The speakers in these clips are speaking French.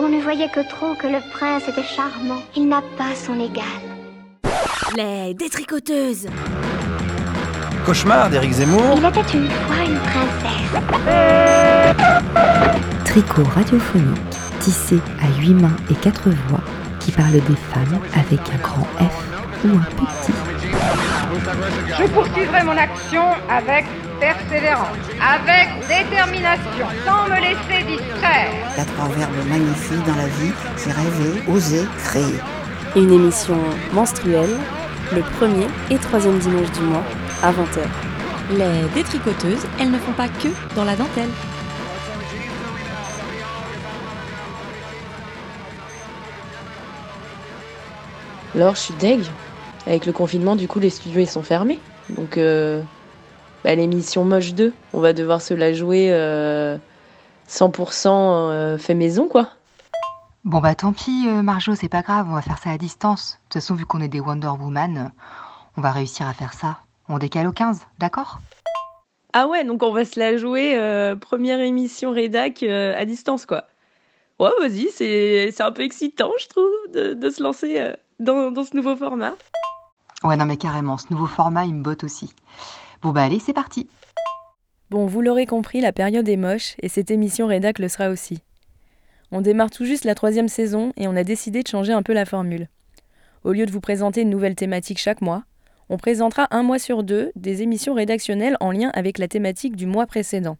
On ne voyait que trop que le prince était charmant. Il n'a pas son égal. Les détricoteuses Cauchemar d'Éric Zemmour. Il était une fois une princesse. Tricot radiophonique, tissé à huit mains et quatre voix, qui parle des femmes avec un grand F ou un petit. Je poursuivrai mon action avec persévérance, avec détermination, sans me laisser distraire. Il y a trois verbes magnifiques dans la vie, c'est rêver, oser, créer. Une émission menstruelle, le premier et troisième dimanche du mois, à 20h. Les détricoteuses, elles ne font pas que dans la dentelle. Alors, je suis deg. Avec le confinement, du coup, les studios, ils sont fermés. Donc, euh, bah, l'émission Moche 2, on va devoir se la jouer euh, 100% euh, fait maison, quoi. Bon bah tant pis, euh, Marjo, c'est pas grave, on va faire ça à distance. De toute façon, vu qu'on est des Wonder Woman, euh, on va réussir à faire ça. On décale au 15, d'accord? Ah ouais, donc on va se la jouer euh, première émission rédac euh, à distance, quoi. Ouais, vas-y, c'est c'est un peu excitant, je trouve, de, de se lancer euh, dans, dans ce nouveau format. Ouais, non mais carrément, ce nouveau format, il me botte aussi. Bon bah allez, c'est parti. Bon, vous l'aurez compris, la période est moche et cette émission rédac le sera aussi. On démarre tout juste la troisième saison et on a décidé de changer un peu la formule. Au lieu de vous présenter une nouvelle thématique chaque mois, on présentera un mois sur deux des émissions rédactionnelles en lien avec la thématique du mois précédent.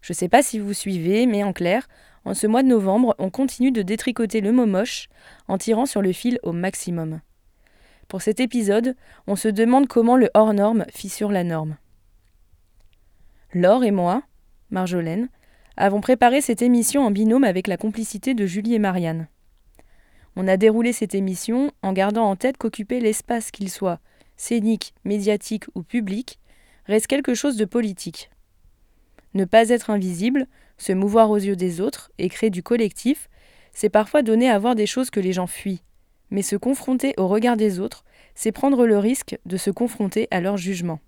Je sais pas si vous suivez, mais en clair, en ce mois de novembre, on continue de détricoter le mot moche en tirant sur le fil au maximum. Pour cet épisode, on se demande comment le hors-norme fissure la norme. Laure et moi, Marjolaine, avons préparé cette émission en binôme avec la complicité de Julie et Marianne. On a déroulé cette émission en gardant en tête qu'occuper l'espace qu'il soit scénique, médiatique ou public reste quelque chose de politique. Ne pas être invisible, se mouvoir aux yeux des autres et créer du collectif, c'est parfois donner à voir des choses que les gens fuient. Mais se confronter au regard des autres, c'est prendre le risque de se confronter à leur jugement.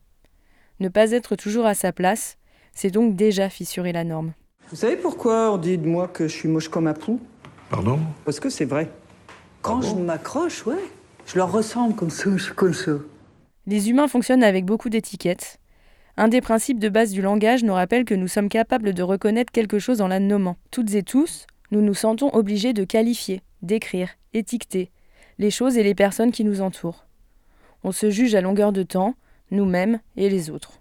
Ne pas être toujours à sa place, c'est donc déjà fissurer la norme. Vous savez pourquoi on dit de moi que je suis moche comme un pou? Pardon? Parce que c'est vrai. Quand je m'accroche, ouais, je leur ressemble comme ça, je suis comme ça. Les humains fonctionnent avec beaucoup d'étiquettes. Un des principes de base du langage nous rappelle que nous sommes capables de reconnaître quelque chose en la nommant. Toutes et tous, nous nous sentons obligés de qualifier, d'écrire, étiqueter les choses et les personnes qui nous entourent. On se juge à longueur de temps, nous-mêmes et les autres.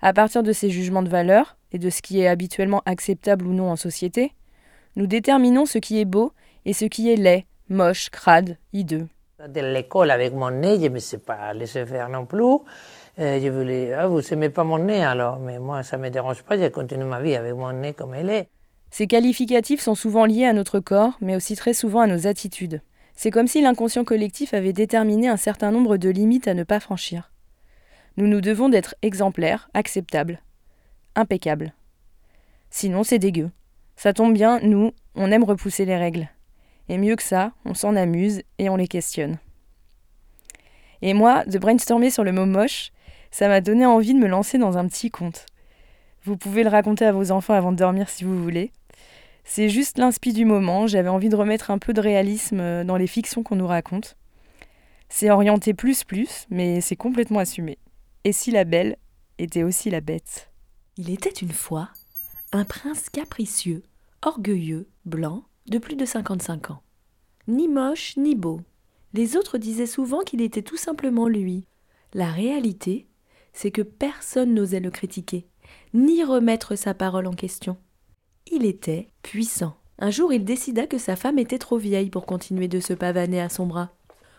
À partir de ces jugements de valeur et de ce qui est habituellement acceptable ou non en société, nous déterminons ce qui est beau et ce qui est laid, moche, crade, hideux. De l'école avec mon nez, je ne me suis pas laissé faire non plus. Euh, je voulais, ah, vous n'aimez pas mon nez alors, mais moi ça ne me dérange pas, je continue ma vie avec mon nez comme elle est. Ces qualificatifs sont souvent liés à notre corps, mais aussi très souvent à nos attitudes. C'est comme si l'inconscient collectif avait déterminé un certain nombre de limites à ne pas franchir. Nous nous devons d'être exemplaires, acceptables, impeccables. Sinon, c'est dégueu. Ça tombe bien, nous, on aime repousser les règles. Et mieux que ça, on s'en amuse et on les questionne. Et moi, de brainstormer sur le mot moche, ça m'a donné envie de me lancer dans un petit conte. Vous pouvez le raconter à vos enfants avant de dormir si vous voulez. C'est juste l'inspi du moment, j'avais envie de remettre un peu de réalisme dans les fictions qu'on nous raconte. C'est orienté plus plus, mais c'est complètement assumé. Et si la belle était aussi la bête? Il était une fois un prince capricieux, orgueilleux, blanc, de plus de 55 ans. Ni moche, ni beau. Les autres disaient souvent qu'il était tout simplement lui. La réalité, c'est que personne n'osait le critiquer, ni remettre sa parole en question. Il était puissant. Un jour, il décida que sa femme était trop vieille pour continuer de se pavaner à son bras.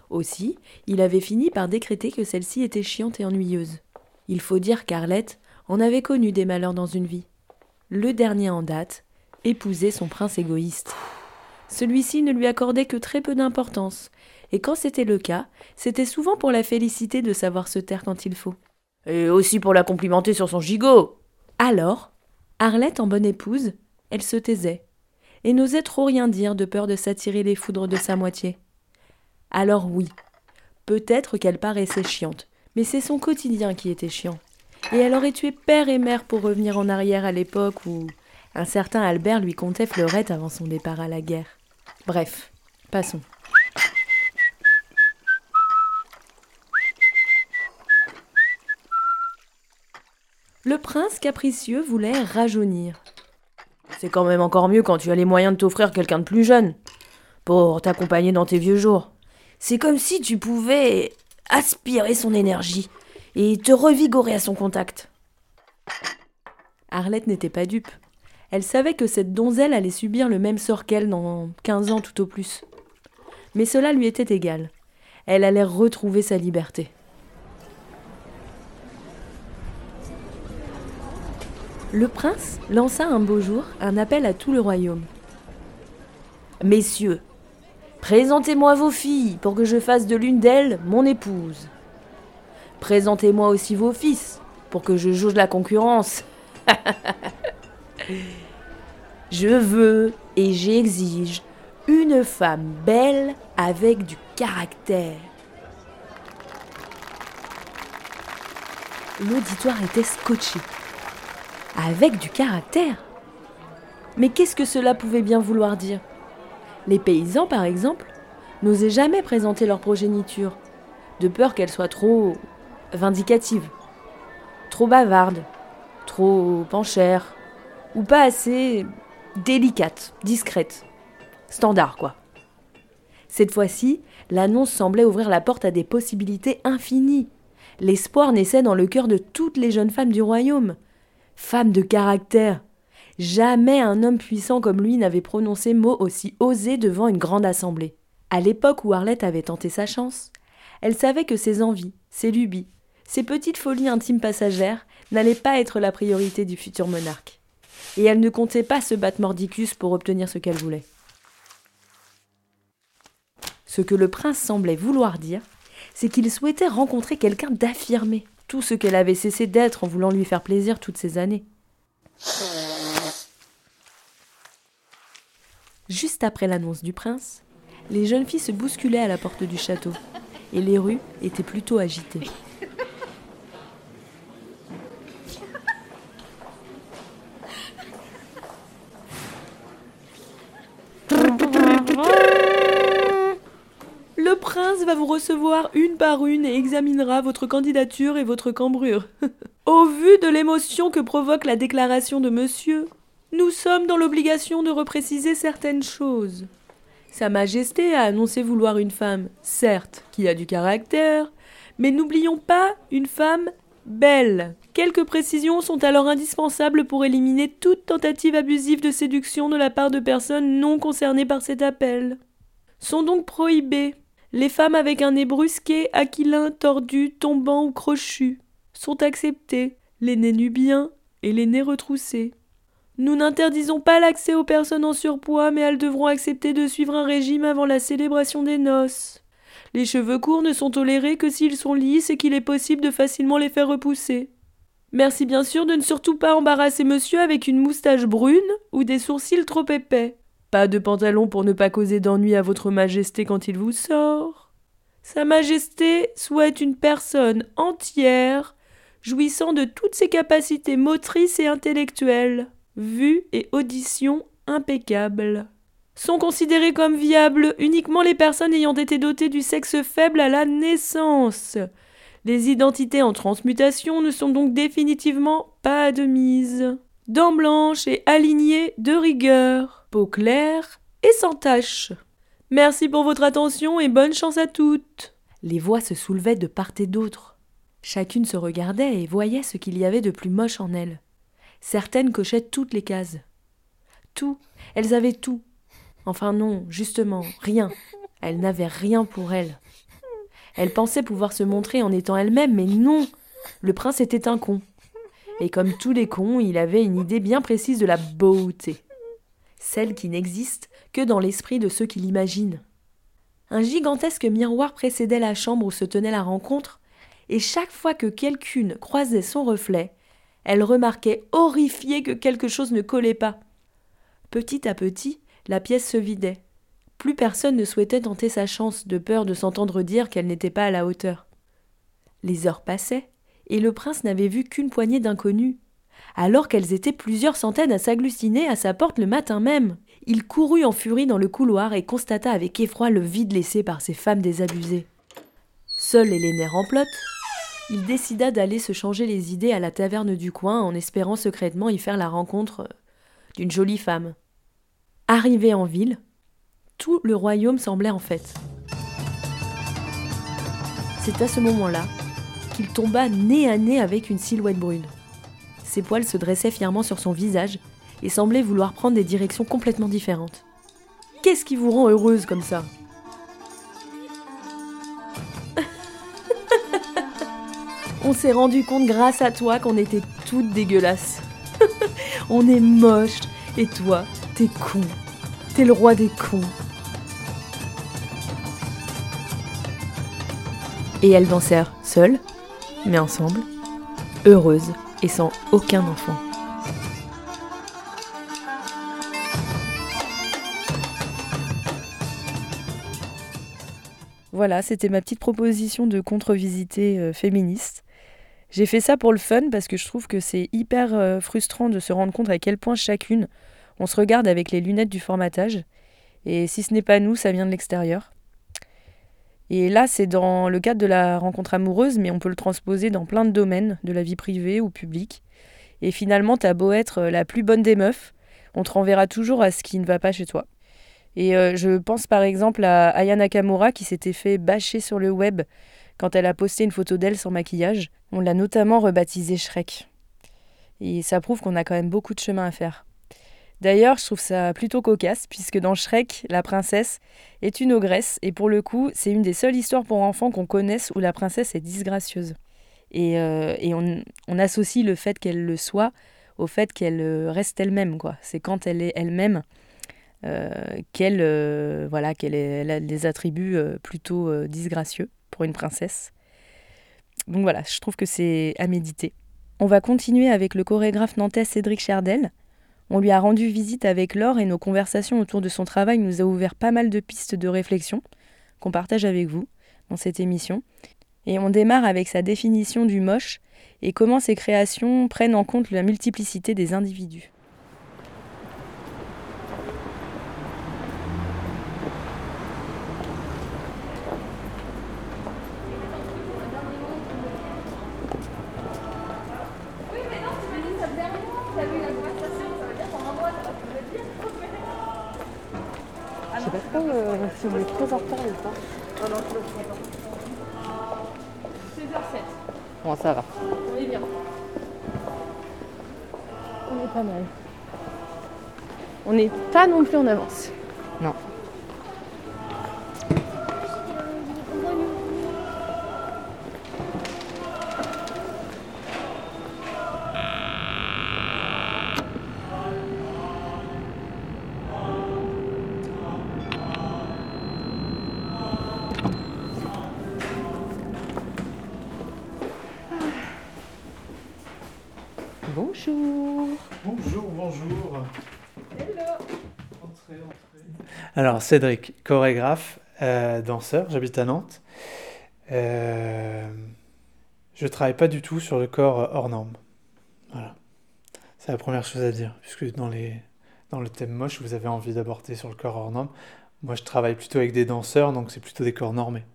Aussi, il avait fini par décréter que celle-ci était chiante et ennuyeuse. Il faut dire qu'Arlette en avait connu des malheurs dans une vie. Le dernier en date, épouser son prince égoïste. Celui-ci ne lui accordait que très peu d'importance, et quand c'était le cas, c'était souvent pour la féliciter de savoir se taire quand il faut. Et aussi pour la complimenter sur son gigot. Alors, Arlette en bonne épouse, elle se taisait, et n'osait trop rien dire de peur de s'attirer les foudres de sa moitié. Alors oui, peut-être qu'elle paraissait chiante, mais c'est son quotidien qui était chiant. Et elle aurait tué père et mère pour revenir en arrière à l'époque où Un certain Albert lui contait Fleurette avant son départ à la guerre. Bref, passons. Le prince capricieux voulait rajeunir. C'est quand même encore mieux quand tu as les moyens de t'offrir quelqu'un de plus jeune, pour t'accompagner dans tes vieux jours. C'est comme si tu pouvais aspirer son énergie et te revigorer à son contact. Arlette n'était pas dupe. Elle savait que cette donzelle allait subir le même sort qu'elle dans quinze ans tout au plus. Mais cela lui était égal. Elle allait retrouver sa liberté. Le prince lança un beau jour un appel à tout le royaume. Messieurs, présentez-moi vos filles pour que je fasse de l'une d'elles mon épouse. Présentez-moi aussi vos fils pour que je jauge la concurrence. je veux et j'exige une femme belle avec du caractère. L'auditoire était scotché avec du caractère. Mais qu'est-ce que cela pouvait bien vouloir dire? Les paysans, par exemple, n'osaient jamais présenter leur progéniture, de peur qu'elle soit trop vindicative, trop bavarde, trop penchère, ou pas assez délicate, discrète. Standard, quoi. Cette fois-ci, l'annonce semblait ouvrir la porte à des possibilités infinies. L'espoir naissait dans le cœur de toutes les jeunes femmes du royaume. Femme de caractère. Jamais un homme puissant comme lui n'avait prononcé mot aussi osé devant une grande assemblée. À l'époque où Arlette avait tenté sa chance, elle savait que ses envies, ses lubies, ses petites folies intimes passagères n'allaient pas être la priorité du futur monarque. Et elle ne comptait pas se battre mordicus pour obtenir ce qu'elle voulait. Ce que le prince semblait vouloir dire, c'est qu'il souhaitait rencontrer quelqu'un d'affirmé, tout ce qu'elle avait cessé d'être en voulant lui faire plaisir toutes ces années. Juste après l'annonce du prince, les jeunes filles se bousculaient à la porte du château, et les rues étaient plutôt agitées. Va vous recevoir une par une et examinera votre candidature et votre cambrure. Au vu de l'émotion que provoque la déclaration de monsieur, nous sommes dans l'obligation de repréciser certaines choses. Sa Majesté a annoncé vouloir une femme, certes, qui a du caractère, mais n'oublions pas une femme belle. Quelques précisions sont alors indispensables pour éliminer toute tentative abusive de séduction de la part de personnes non concernées par cet appel. Sont donc prohibées les femmes avec un nez brusqué, aquilin, tordu, tombant ou crochu sont acceptées, les nez nubiens et les nez retroussés. Nous n'interdisons pas l'accès aux personnes en surpoids, mais elles devront accepter de suivre un régime avant la célébration des noces. Les cheveux courts ne sont tolérés que s'ils sont lisses et qu'il est possible de facilement les faire repousser. Merci bien sûr de ne surtout pas embarrasser monsieur avec une moustache brune ou des sourcils trop épais. Pas de pantalon pour ne pas causer d'ennui à votre majesté quand il vous sort. Sa majesté souhaite une personne entière, jouissant de toutes ses capacités motrices et intellectuelles, vue et audition impeccables. Sont considérées comme viables uniquement les personnes ayant été dotées du sexe faible à la naissance. Les identités en transmutation ne sont donc définitivement pas admises. Dents blanches et alignées de rigueur peau claire et sans tache. Merci pour votre attention et bonne chance à toutes. Les voix se soulevaient de part et d'autre. Chacune se regardait et voyait ce qu'il y avait de plus moche en elle. Certaines cochaient toutes les cases. Tout, elles avaient tout. Enfin non, justement, rien. Elles n'avaient rien pour elles. Elles pensaient pouvoir se montrer en étant elles-mêmes, mais non. Le prince était un con. Et comme tous les cons, il avait une idée bien précise de la beauté celle qui n'existe que dans l'esprit de ceux qui l'imaginent. Un gigantesque miroir précédait la chambre où se tenait la rencontre, et chaque fois que quelqu'une croisait son reflet, elle remarquait horrifiée que quelque chose ne collait pas. Petit à petit, la pièce se vidait. Plus personne ne souhaitait tenter sa chance, de peur de s'entendre dire qu'elle n'était pas à la hauteur. Les heures passaient, et le prince n'avait vu qu'une poignée d'inconnus. alors qu'elles étaient plusieurs centaines à s'agglutiner à sa porte le matin même. Il courut en furie dans le couloir et constata avec effroi le vide laissé par ces femmes désabusées. Seul et les nerfs en plot, il décida d'aller se changer les idées à la taverne du coin en espérant secrètement y faire la rencontre euh, d'une jolie femme. Arrivé en ville, tout le royaume semblait en fête. C'est à ce moment-là qu'il tomba nez à nez avec une silhouette brune. Ses poils se dressaient fièrement sur son visage et semblaient vouloir prendre des directions complètement différentes. Qu'est-ce qui vous rend heureuse comme ça? On s'est rendu compte grâce à toi qu'on était toutes dégueulasses. On est moche et toi, t'es con. T'es le roi des cons. Et elles dansèrent seules, mais ensemble, heureuses et sans aucun enfant. Voilà, c'était ma petite proposition de contre-visiter euh, féministe. J'ai fait ça pour le fun parce que je trouve que c'est hyper euh, frustrant de se rendre compte à quel point chacune on se regarde avec les lunettes du formatage. Et si ce n'est pas nous, ça vient de l'extérieur. Et là, c'est dans le cadre de la rencontre amoureuse, mais on peut le transposer dans plein de domaines, de la vie privée ou publique. Et finalement, t'as beau être euh, la plus bonne des meufs, on te renverra toujours à ce qui ne va pas chez toi. Et euh, je pense par exemple à Aya Nakamura qui s'était fait bâcher sur le web quand elle a posté une photo d'elle sans maquillage. On l'a notamment rebaptisée Shrek. Et ça prouve qu'on a quand même beaucoup de chemin à faire. D'ailleurs, je trouve ça plutôt cocasse, puisque dans Shrek, la princesse est une ogresse, et pour le coup, c'est une des seules histoires pour enfants qu'on connaisse où la princesse est disgracieuse. Et, euh, on, associe le fait qu'elle le soit au fait qu'elle euh, reste elle-même, quoi. C'est quand elle est elle-même euh, qu'elle voilà, qu'elle a des attributs plutôt disgracieux pour une princesse. Donc voilà, je trouve que c'est à méditer. On va continuer avec le chorégraphe nantais Cédric Cherdel, on lui a rendu visite avec Laure et nos conversations autour de son travail nous a ouvert pas mal de pistes de réflexion qu'on partage avec vous dans cette émission. Et on démarre avec sa définition du moche et comment ses créations prennent en compte la multiplicité des individus. si vous êtes très en retard ou pas. Ah non, je 16h07. Bon, ça va. On est bien. On est pas mal. On n'est pas non plus en avance. Non. Alors, Cédric, chorégraphe, euh, danseur, j'habite à Nantes. Euh, je travaille pas du tout sur le corps hors norme. Voilà. C'est la première chose à dire, puisque dans, les, dans le thème moche, vous avez envie d'aborder sur le corps hors norme. Moi, je travaille plutôt avec des danseurs, donc c'est plutôt des corps normés.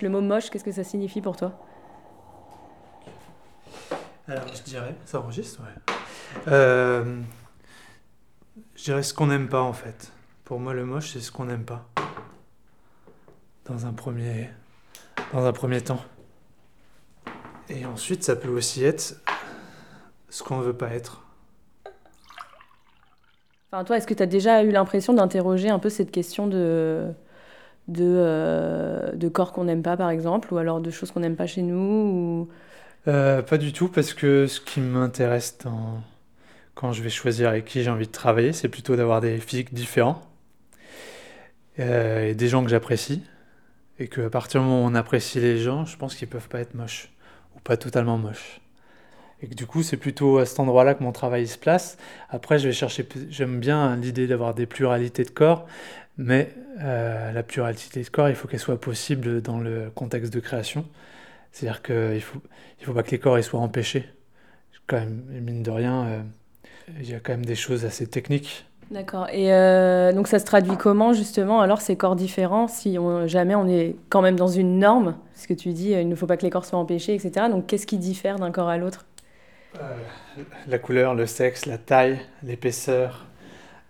Le mot moche, qu'est-ce que ça signifie pour toi? Alors, je dirais, ça enregistre, ouais. Euh, je dirais ce qu'on n'aime pas en fait. Pour moi, le moche, c'est ce qu'on n'aime pas. Dans un premier, dans un premier temps. Et ensuite, ça peut aussi être ce qu'on ne veut pas être. Enfin, toi, est-ce que tu as déjà eu l'impression d'interroger un peu cette question de, de, euh, de corps qu'on n'aime pas, par exemple, ou alors de choses qu'on n'aime pas chez nous ou... Euh, pas du tout, parce que ce qui m'intéresse quand je vais choisir avec qui j'ai envie de travailler, c'est plutôt d'avoir des physiques différents euh, et des gens que j'apprécie. Et qu'à partir du moment où on apprécie les gens, je pense qu'ils peuvent pas être moches ou pas totalement moches. Et que du coup, c'est plutôt à cet endroit-là que mon travail se place. Après, je vais chercher, j'aime bien l'idée d'avoir des pluralités de corps, mais euh, la pluralité de corps, il faut qu'elle soit possible dans le contexte de création. C'est-à-dire qu'il ne faut, il faut pas que les corps ils soient empêchés. quand même, mine de rien, euh, il y a quand même des choses assez techniques. D'accord. Et donc ça se traduit comment justement alors ces corps différents si jamais on est quand même dans une norme? Parce que tu dis il ne faut pas que les corps soient empêchés, etc. Donc qu'est-ce qui diffère d'un corps à l'autre? La couleur, le sexe, la taille, l'épaisseur,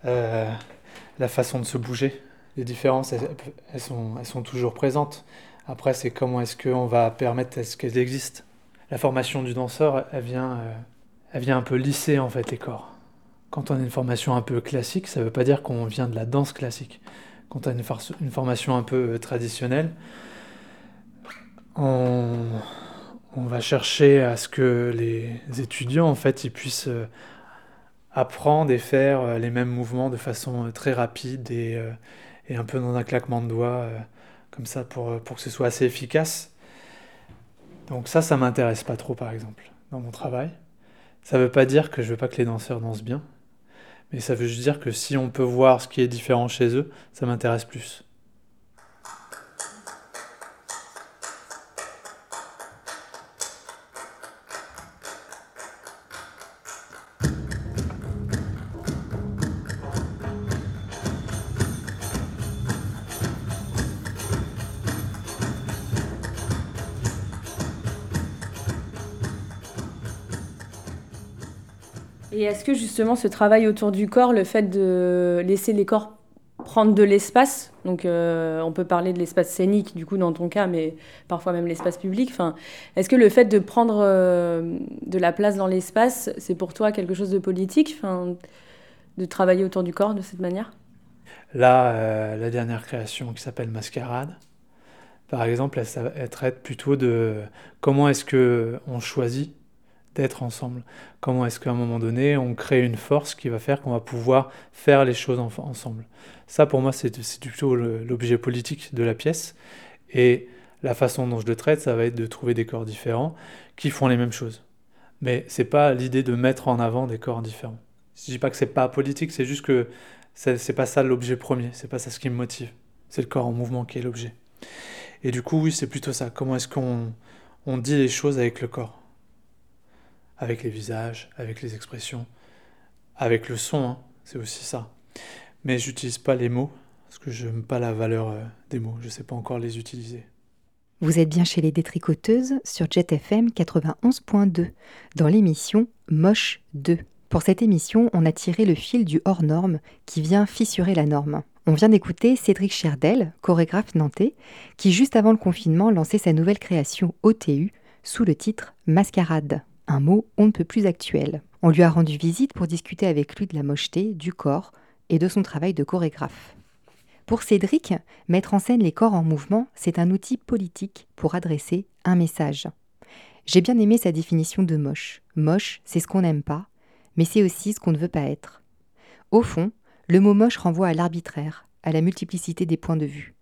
la façon de se bouger. Les différences, elles, sont, elles sont toujours présentes. Après, c'est comment est-ce qu'on va permettre à ce qu'elles existent. La formation du danseur, elle vient, euh, elle vient un peu lisser en fait les corps. Quand on a une formation un peu classique, ça ne veut pas dire qu'on vient de la danse classique. Quand on a une, formation un peu euh, traditionnelle, on, va chercher à ce que les étudiants en fait ils puissent euh, apprendre et faire les mêmes mouvements de façon très rapide et, un peu dans un claquement de doigts comme ça pour, euh, que ce soit assez efficace. Donc ça, ça m'intéresse pas trop par exemple dans mon travail. Ça veut pas dire que je veux pas que les danseurs dansent bien, mais ça veut juste dire que si on peut voir ce qui est différent chez eux, ça m'intéresse plus. Et est-ce que justement ce travail autour du corps, le fait de laisser les corps prendre de l'espace, donc euh, on peut parler de l'espace scénique du coup dans ton cas, mais parfois même l'espace public, est-ce que le fait de prendre euh, de la place dans l'espace, c'est pour toi quelque chose de politique, de travailler autour du corps de cette manière? Là, euh, la dernière création qui s'appelle Mascarade, par exemple, elle, elle traite plutôt de comment est-ce que on choisit d'être ensemble. Comment est-ce qu'à un moment donné, on crée une force qui va faire qu'on va pouvoir faire les choses ensemble? Ça, pour moi, c'est plutôt l'objet politique de la pièce. Et la façon dont je le traite, ça va être de trouver des corps différents qui font les mêmes choses. Mais c'est pas l'idée de mettre en avant des corps différents. Je dis pas que c'est pas politique, c'est juste que c'est pas ça l'objet premier, c'est pas ça ce qui me motive. C'est le corps en mouvement qui est l'objet. Et du coup, oui, c'est plutôt ça. Comment est-ce qu'on on dit les choses avec le corps? Avec les visages, avec les expressions, avec le son, hein, c'est aussi ça. Mais j'utilise pas les mots, parce que je n'aime pas la valeur euh, des mots, je ne sais pas encore les utiliser. Vous êtes bien chez les détricoteuses sur Jet FM 91.2, dans l'émission Moche 2. Pour cette émission, on a tiré le fil du hors norme qui vient fissurer la norme. On vient d'écouter Cédric Cherdel, chorégraphe nantais, qui juste avant le confinement lançait sa nouvelle création OTU sous le titre Mascarade un mot on ne peut plus actuel. On lui a rendu visite pour discuter avec lui de la mocheté, du corps et de son travail de chorégraphe. Pour Cédric, mettre en scène les corps en mouvement, c'est un outil politique pour adresser un message. J'ai bien aimé sa définition de moche. Moche, c'est ce qu'on n'aime pas, mais c'est aussi ce qu'on ne veut pas être. Au fond, le mot moche renvoie à l'arbitraire, à la multiplicité des points de vue.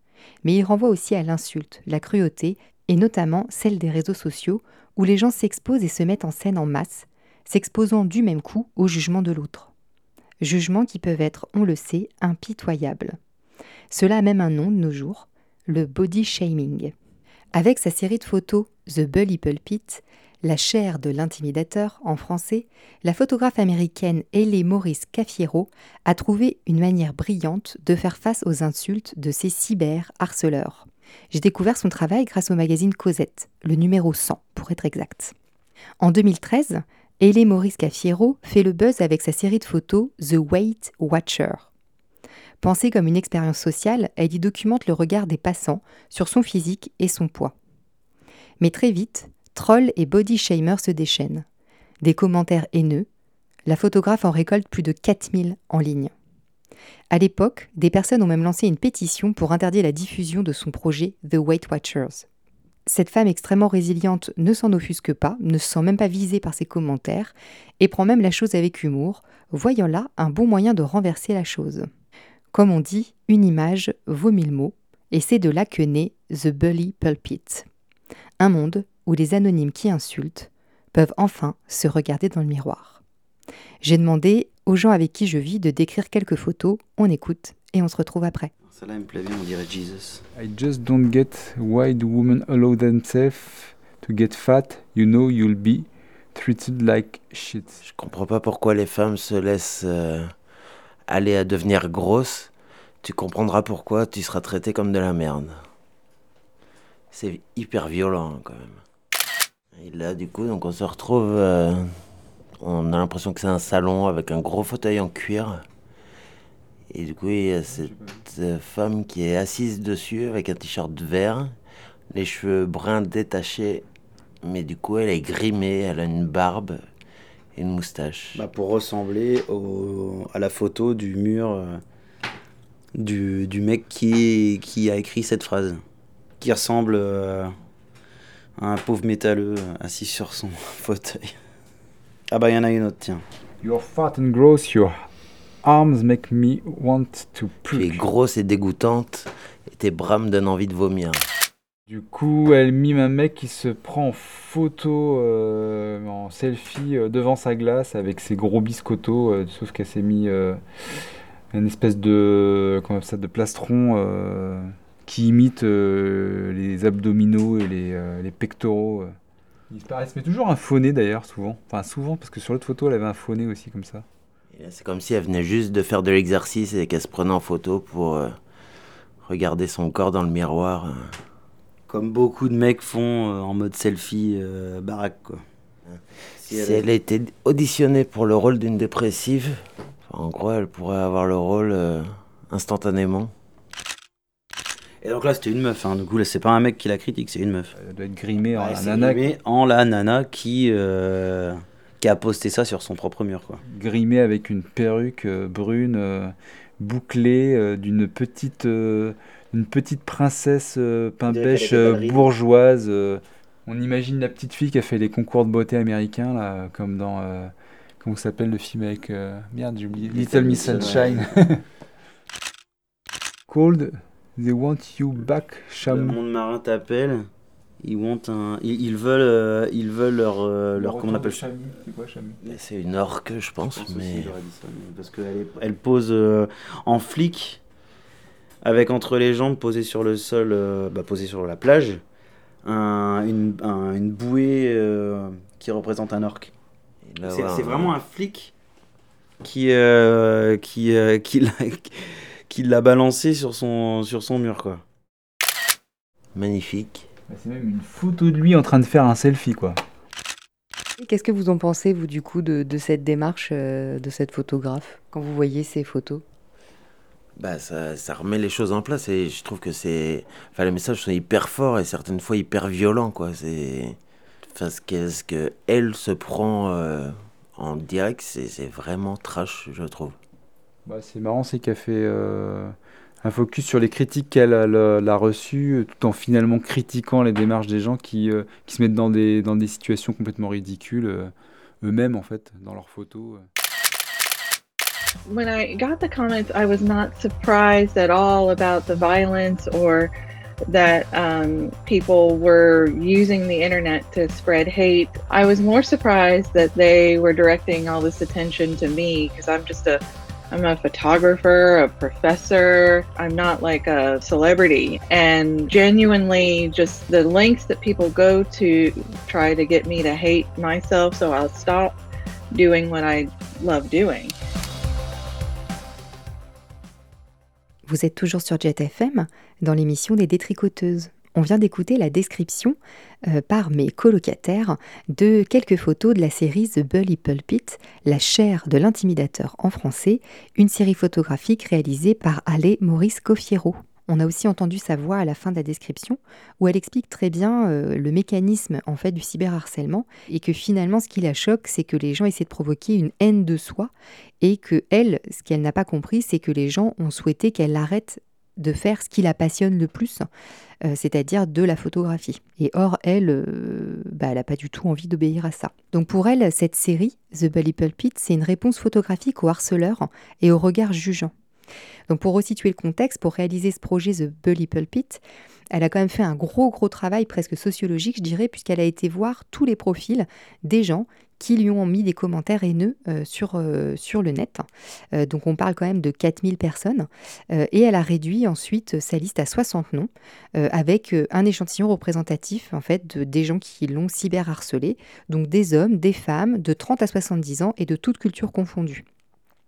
Mais il renvoie aussi à l'insulte, la cruauté, et notamment celle des réseaux sociaux où les gens s'exposent et se mettent en scène en masse, s'exposant du même coup au jugement de l'autre. Jugements qui peuvent être, on le sait, impitoyables. Cela a même un nom de nos jours, le body shaming. Avec sa série de photos The Bully Pulpit, la chair de l'intimidateur en français, la photographe américaine Ellie Maurice Cafiero a trouvé une manière brillante de faire face aux insultes de ces cyber-harceleurs. J'ai découvert son travail grâce au magazine Cosette, le numéro 100 pour être exact. En 2013, Ellie Maurice Cafiero fait le buzz avec sa série de photos The Weight Watcher. Pensée comme une expérience sociale, elle y documente le regard des passants sur son physique et son poids. Mais très vite, trolls et body shamers se déchaînent. Des commentaires haineux, la photographe en récolte plus de 4000 en ligne. À l'époque, des personnes ont même lancé une pétition pour interdire la diffusion de son projet The Weight Watchers. Cette femme extrêmement résiliente ne s'en offusque pas, ne se sent même pas visée par ses commentaires, et prend même la chose avec humour, voyant là un bon moyen de renverser la chose. Comme on dit, une image vaut mille mots, et c'est de là que naît The Bully Pulpit. Un monde où les anonymes qui insultent peuvent enfin se regarder dans le miroir. J'ai demandé aux gens avec qui je vis de décrire quelques photos, on écoute et on se retrouve après. Ça-là me plaît bien, on dirait Jesus. I just don't get why do women allow themselves to get fat, you know you'll be treated like shit. Je comprends pas pourquoi les femmes se laissent euh, aller à devenir grosses. Tu comprendras pourquoi tu seras traité comme de la merde. C'est hyper violent quand même. Et là, du coup, donc on se retrouve. euh, on a l'impression que c'est un salon avec un gros fauteuil en cuir. Et du coup, il y a cette femme qui est assise dessus avec un t-shirt vert, les cheveux bruns détachés, mais du coup, elle est grimée, elle a une barbe et une moustache. Bah, pour ressembler à la photo du mur euh, du, du mec qui, qui a écrit cette phrase. Qui ressemble euh, à un pauvre métalleux assis sur son fauteuil. Ah bah il y en a une autre, tiens. You're fat and gross, your arms make me want to Tu es grosse et dégoûtante, et tes bras me donnent envie de vomir. Du coup, elle mime un mec qui se prend en photo, euh, en selfie euh, devant sa glace avec ses gros biscottos, euh, sauf qu'elle s'est mis euh, une espèce de, comment ça, de plastron qui imite les abdominaux et les, les pectoraux. Il se paraît- elle se met toujours un faux nez d'ailleurs, souvent. Enfin, souvent, parce que sur l'autre photo, elle avait un faux nez aussi, comme ça. C'est comme si elle venait juste de faire de l'exercice et qu'elle se prenait en photo pour euh, regarder son corps dans le miroir. euh. Comme beaucoup de mecs font euh, en mode selfie euh, baraque quoi. Si elle a été auditionnée pour le rôle d'une dépressive, enfin, en gros, elle pourrait avoir le rôle euh, instantanément. Et donc là c'était une meuf, hein. du coup là c'est pas un mec qui la critique, c'est une meuf. Elle doit être grimée en Ouais, la nana. grimé en la nana qui, euh, qui a posté ça sur son propre mur quoi. grimée avec une perruque euh, brune euh, bouclée d'une petite une petite princesse pain bourgeoise. On imagine la petite fille qui a fait les concours de beauté américains là, comme dans comment s'appelle le film avec merde j'ai oublié Little Miss Sunshine. Called They Want You Back Le Shamu. monde marin t'appelle. Ils, want un... ils, ils veulent, euh, ils veulent leur, euh, leur comment on appelle ça? C'est quoi Chamu C'est une orque, je pense, Je pense aussi, mais j'aurais dit ça, mais parce qu'elle est- elle pose euh, en flic, avec entre les jambes posées sur le sol, euh, bah, posée sur la plage, un- une, un- une bouée euh, qui représente un orque. C'est ouais, vraiment un flic qui, euh, qui, euh, qui l'a qui l'a balancé sur son, sur son mur, quoi. magnifique. C'est même une photo de lui en train de faire un selfie quoi. Qu'est-ce que vous en pensez, vous, du coup, de, de cette démarche euh, de cette photographe, quand vous voyez ces photos? Bah, ça, ça remet les choses en place et je trouve que c'est. Enfin, les messages sont hyper forts et certaines fois hyper violents, quoi. C'est. Enfin, ce qu'elle ce que elle se prend euh, en direct, c'est vraiment trash, je trouve. Bah, c'est marrant, c'est qu'elle fait euh, un focus sur les critiques qu'elle a, l'a- l'a reçues, euh, tout en finalement critiquant les démarches des gens qui, euh, qui se mettent dans des, dans des situations complètement ridicules, euh, eux-mêmes en fait, dans leurs photos. euh. when I got the comments, I was not surprised at all about the violence or that um, people were using the internet to spread hate. I was more surprised that they were directing all this attention to me because I'm just a I'm a photographer, a professor. I'm not like a celebrity. And genuinely, just the lengths that people go to try to get me to hate myself so I'll stop doing what I love doing. Vous êtes toujours sur Jet FM dans l'émission des détricoteuses. On vient d'écouter la description euh, par mes colocataires de quelques photos de la série The Bully Pulpit, la chair de l'intimidateur en français, une série photographique réalisée par Ale Maurice Coffiero. On a aussi entendu sa voix à la fin de la description où elle explique très bien euh, le mécanisme en fait du cyberharcèlement et que finalement ce qui la choque c'est que les gens essaient de provoquer une haine de soi et que elle ce qu'elle n'a pas compris c'est que les gens ont souhaité qu'elle arrête de faire ce qui la passionne le plus, euh, c'est-à-dire de la photographie. Et or, elle, euh, bah, elle n'a pas du tout envie d'obéir à ça. Donc pour elle, cette série, The Bully Pulpit, c'est une réponse photographique aux harceleurs et au regard jugeant. Donc pour resituer le contexte, pour réaliser ce projet The Bully Pulpit, elle a quand même fait un gros gros travail presque sociologique, je dirais, puisqu'elle a été voir tous les profils des gens qui lui ont mis des commentaires haineux sur, sur le net. donc on parle quand même de 4000 personnes. et elle a réduit ensuite sa liste à 60 noms, avec un échantillon représentatif en fait de, des gens qui l'ont cyberharcelé, donc des hommes, des femmes de 30 à 70 ans et de toute culture confondue.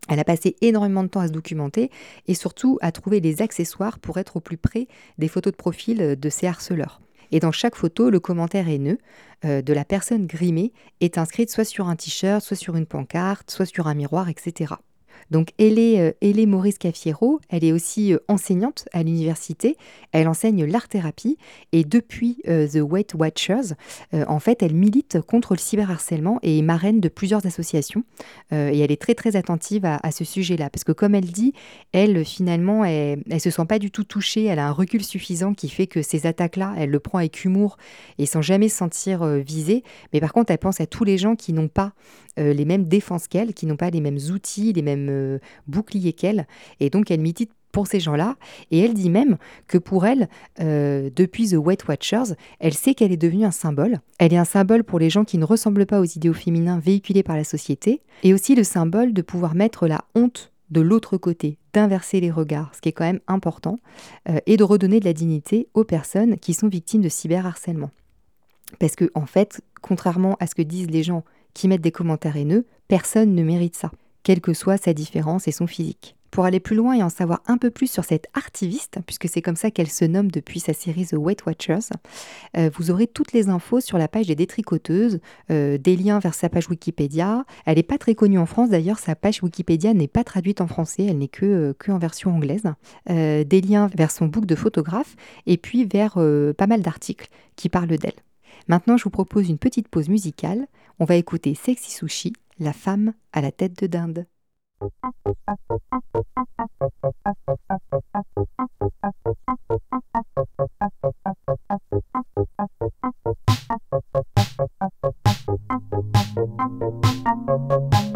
Elle a passé énormément de temps à se documenter et surtout à trouver des accessoires pour être au plus près des photos de profil de ces harceleurs. Et dans chaque photo, le commentaire haineux euh, de la personne grimée est inscrit soit sur un t-shirt, soit sur une pancarte, soit sur un miroir, etc. Donc elle est, euh, Maurice Cafiero, elle est aussi euh, enseignante à l'université, elle enseigne l'art-thérapie et depuis euh, The Weight Watchers, en fait, elle milite contre le cyberharcèlement et est marraine de plusieurs associations. Et elle est très très attentive à, ce sujet-là. Parce que comme elle dit, elle finalement, elle, elle se sent pas du tout touchée, elle a un recul suffisant qui fait que ces attaques-là, elle le prend avec humour et sans jamais se sentir visée, mais par contre, elle pense à tous les gens qui n'ont pas les mêmes défenses qu'elle, qui n'ont pas les mêmes outils, les mêmes euh, bouclier qu'elle. Et donc, elle milite pour ces gens-là. Et elle dit même que pour elle, euh, depuis The Weight Watchers, elle sait qu'elle est devenue un symbole. Elle est un symbole pour les gens qui ne ressemblent pas aux idéaux féminins véhiculés par la société. Et aussi le symbole de pouvoir mettre la honte de l'autre côté, d'inverser les regards, ce qui est quand même important, euh, et de redonner de la dignité aux personnes qui sont victimes de cyberharcèlement. Parce que, en fait, contrairement à ce que disent les gens qui mettent des commentaires haineux, personne ne mérite ça quelle que soit sa différence et son physique. Pour aller plus loin et en savoir un peu plus sur cette artiviste, puisque c'est comme ça qu'elle se nomme depuis sa série The Weight Watchers, euh, vous aurez toutes les infos sur la page des détricoteuses, euh, des liens vers sa page Wikipédia. Elle n'est pas très connue en France, d'ailleurs sa page Wikipédia n'est pas traduite en français, elle n'est que, euh, que en version anglaise. des liens vers son book de photographe et puis vers pas mal d'articles qui parlent d'elle. Maintenant, je vous propose une petite pause musicale. On va écouter Sexy Sushi, la femme à la tête de dinde.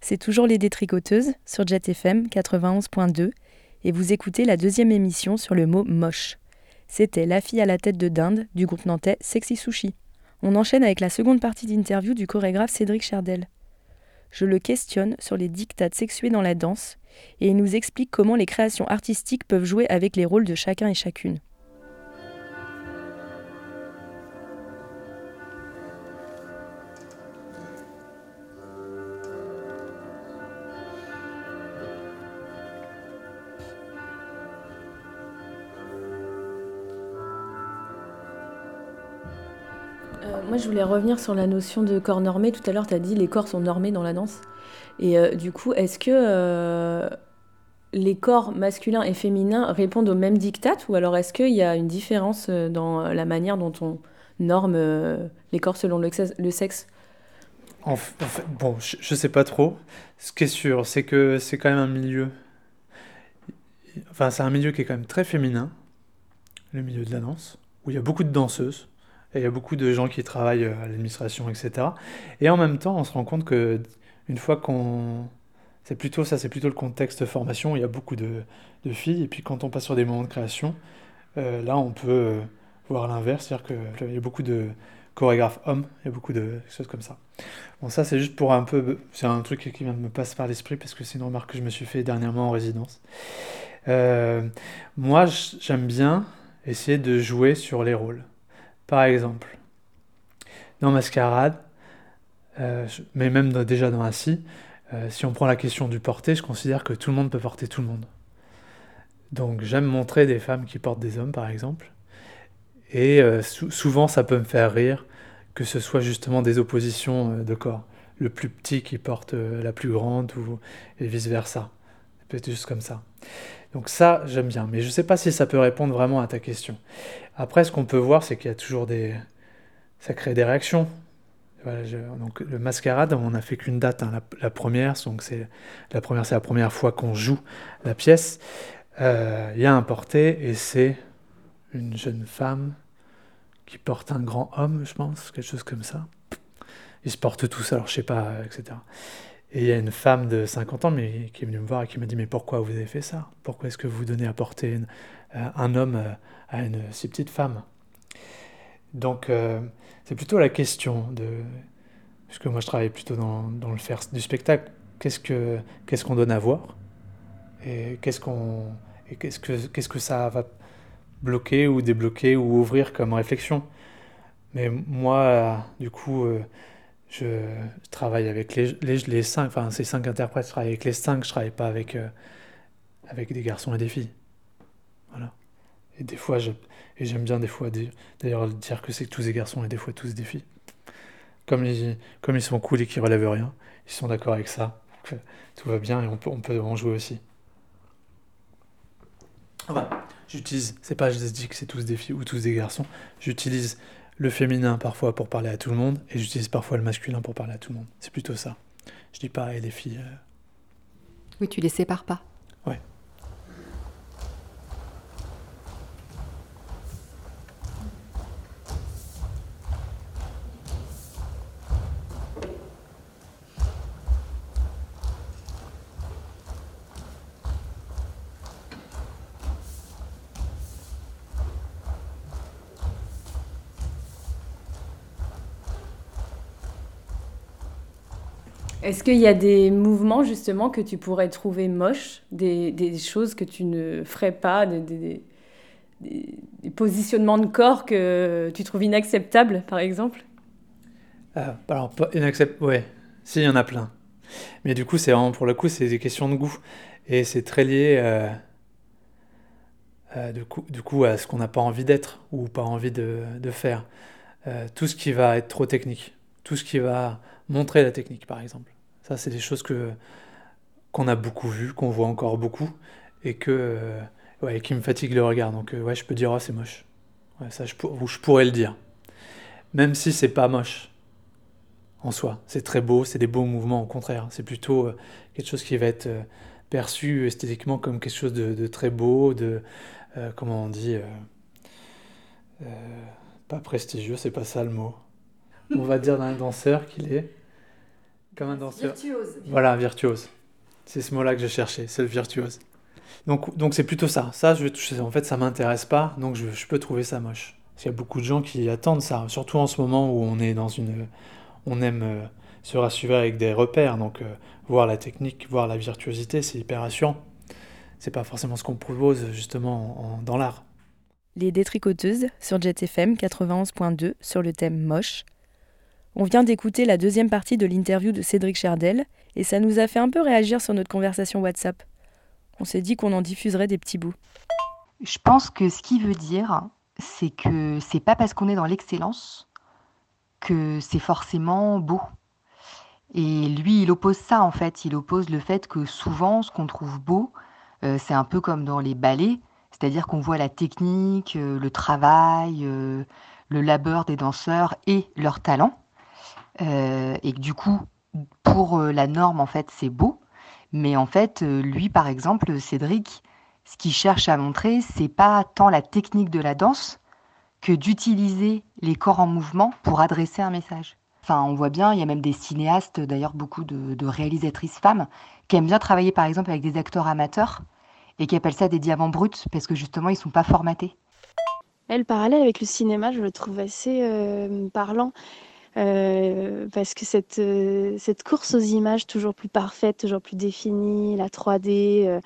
C'est toujours les détricoteuses sur JetFM 91.2 et vous écoutez la deuxième émission sur le mot moche. C'était La fille à la tête de dinde du groupe nantais Sexy Sushi. On enchaîne avec la seconde partie d'interview du chorégraphe Cédric Chardel. Je le questionne sur les dictates sexués dans la danse et il nous explique comment les créations artistiques peuvent jouer avec les rôles de chacun et chacune. Je voulais revenir sur la notion de corps normé. Tout à l'heure, tu as dit les corps sont normés dans la danse. Et euh, du coup, est-ce que euh, les corps masculins et féminins répondent aux mêmes dictates ou alors est-ce qu'il y a une différence dans la manière dont on norme les corps selon le sexe, en fait, bon, je, je sais pas trop. Ce qui est sûr, c'est que c'est quand même un milieu. Enfin, c'est un milieu qui est quand même très féminin, le milieu de la danse, où il y a beaucoup de danseuses. Il y a beaucoup de gens qui travaillent euh, à l'administration, etc. Et en même temps, on se rend compte que une fois qu'on... C'est plutôt ça, c'est plutôt le contexte formation, il y a beaucoup de, de filles. Et puis quand on passe sur des moments de création, euh, là, on peut euh, voir l'inverse, c'est-à-dire qu'il y a beaucoup de chorégraphes hommes, il y a beaucoup de choses comme ça. Bon, ça, c'est juste pour un peu... C'est un truc qui vient de me passer par l'esprit, parce que c'est une remarque que je me suis fait dernièrement en résidence. Moi, j'aime bien essayer de jouer sur les rôles. Par exemple, dans Mascarade, euh, mais même déjà dans Assis, euh, si on prend la question du porter, je considère que tout le monde peut porter tout le monde. Donc j'aime montrer des femmes qui portent des hommes, par exemple. Et euh, sou- souvent, ça peut me faire rire que ce soit justement des oppositions de corps. Le plus petit qui porte la plus grande, ou, et vice-versa. Ça peut être juste comme ça. Donc ça, j'aime bien. Mais je ne sais pas si ça peut répondre vraiment à ta question. Après, ce qu'on peut voir, c'est qu'il y a toujours des... Ça crée des réactions. Donc le mascarade, on n'a fait qu'une date, hein, la, première. Donc c'est la première, c'est la première fois qu'on joue la pièce. Euh, Il y a un porté et c'est une jeune femme qui porte un grand homme, je pense, quelque chose comme ça. Ils se portent tous, alors je sais pas, etc. Et il y a une femme de 50 ans mais, qui est venue me voir et qui m'a dit Mais pourquoi vous avez fait ça? Pourquoi est-ce que vous donnez à porter euh, un homme euh, à une si petite femme? Donc, euh, c'est plutôt la question de. Puisque moi je travaille plutôt dans, dans le faire du spectacle, qu'est-ce que qu'est-ce qu'on donne à voir? Et qu'est-ce que que ça va bloquer ou débloquer ou ouvrir comme réflexion? Mais moi, du coup. Je travaille avec les, les, les cinq, enfin ces cinq interprètes, je travaille avec les cinq, je travaille pas avec, euh, avec des garçons et des filles. Voilà. Et des fois, j'aime bien des fois d'ailleurs dire que c'est tous des garçons et des fois tous des filles. Comme ils, comme ils sont cool et qu'ils relèvent rien, ils sont d'accord avec ça. Tout va bien et on peut, on peut en jouer aussi. Voilà. J'utilise, c'est pas je dis que c'est tous des filles ou tous des garçons, j'utilise le féminin parfois pour parler à tout le monde et j'utilise parfois le masculin pour parler à tout le monde. C'est plutôt ça. Je dis pas et les filles. euh, Oui, tu les sépares pas. Est-ce qu'il y a des mouvements justement que tu pourrais trouver moches, des, choses que tu ne ferais pas, des, positionnements de corps que tu trouves inacceptables, par exemple? Euh, alors, pas inaccept... Ouais, si, il y en a plein. Mais du coup, c'est pour le coup, c'est des questions de goût. Et c'est très lié, euh, euh, du coup, du coup, à ce qu'on n'a pas envie d'être ou pas envie de, de faire. Euh, tout ce qui va être trop technique. Tout ce qui va montrer la technique, par exemple. Ça, c'est des choses que, qu'on a beaucoup vues, qu'on voit encore beaucoup, et que, euh, ouais, qui me fatiguent le regard. Donc, euh, ouais, je peux dire, oh, c'est moche. Ouais, ça, je, pour- ou je pourrais le dire. Même si c'est pas moche en soi. C'est très beau, c'est des beaux mouvements, au contraire. C'est plutôt euh, quelque chose qui va être perçu esthétiquement comme quelque chose de, de très beau, de, comment on dit, pas prestigieux, c'est pas ça le mot. On va dire d'un danseur qu'il est Comme un danseur. Virtuose. Voilà, virtuose. C'est ce mot-là que je cherchais, c'est le virtuose. Donc, donc c'est plutôt ça. Ça, je, en fait, ça m'intéresse pas, donc je, je peux trouver ça moche. Parce qu'il y a beaucoup de gens qui attendent ça, surtout en ce moment où on est dans une, on aime euh, se rassurer avec des repères. Donc, euh, voir la technique, voir la virtuosité, c'est hyper rassurant. C'est pas forcément ce qu'on propose justement en- dans l'art. Les détricoteuses sur Jet FM 91.2 sur le thème moche. On vient d'écouter la deuxième partie de l'interview de Cédric Cherdel et ça nous a fait un peu réagir sur notre conversation WhatsApp. On s'est dit qu'on en diffuserait des petits bouts. Je pense que ce qu'il veut dire, c'est que c'est pas parce qu'on est dans l'excellence que c'est forcément beau. Et lui, il oppose ça en fait. Il oppose le fait que souvent, ce qu'on trouve beau, euh, c'est un peu comme dans les ballets, c'est-à-dire qu'on voit la technique, euh, le travail, euh, le labeur des danseurs et leur talent. Euh, et que du coup, pour euh, la norme, en fait, c'est beau. Mais en fait, euh, lui, par exemple, Cédric, ce qu'il cherche à montrer, c'est pas tant la technique de la danse que d'utiliser les corps en mouvement pour adresser un message. Enfin, on voit bien, il y a même des cinéastes, d'ailleurs beaucoup de, réalisatrices femmes, qui aiment bien travailler par exemple avec des acteurs amateurs et qui appellent ça des diamants bruts parce que justement ils sont pas formatés. Le parallèle avec le cinéma, je le trouve assez parlant. Euh, parce que cette, euh, cette course aux images toujours plus parfaite, toujours plus définie, la 3D, euh,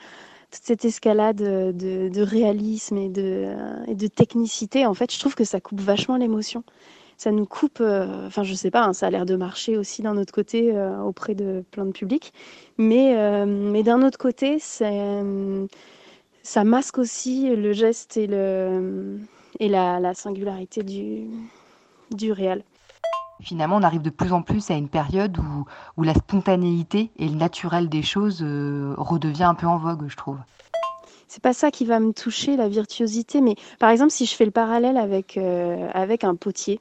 toute cette escalade de, réalisme et de, technicité, en fait, je trouve que ça coupe vachement l'émotion. Ça nous coupe, enfin, je sais pas, hein, ça a l'air de marcher aussi d'un autre côté auprès de plein de publics. Mais, d'un autre côté, ça masque aussi le geste et, la, la singularité du réel. Finalement, on arrive de plus en plus à une période où, la spontanéité et le naturel des choses euh, redevient un peu en vogue, je trouve. C'est pas ça qui va me toucher, la virtuosité, mais par exemple, si je fais le parallèle avec, euh, un potier,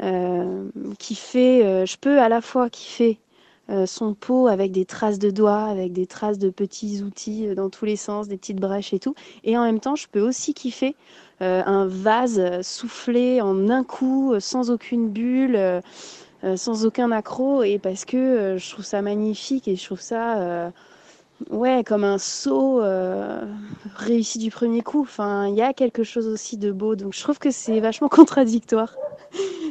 euh, qui fait, je peux à la fois kiffer son pot avec des traces de doigts, avec des traces de petits outils euh, dans tous les sens, des petites brèches et tout, et en même temps, je peux aussi kiffer euh, un vase euh, soufflé en un coup, euh, sans aucune bulle, euh, euh, sans aucun accroc, et parce que euh, je trouve ça magnifique et je trouve ça euh, ouais, comme un saut euh, réussi du premier coup. Enfin, il y a quelque chose aussi de beau, donc je trouve que c'est vachement contradictoire.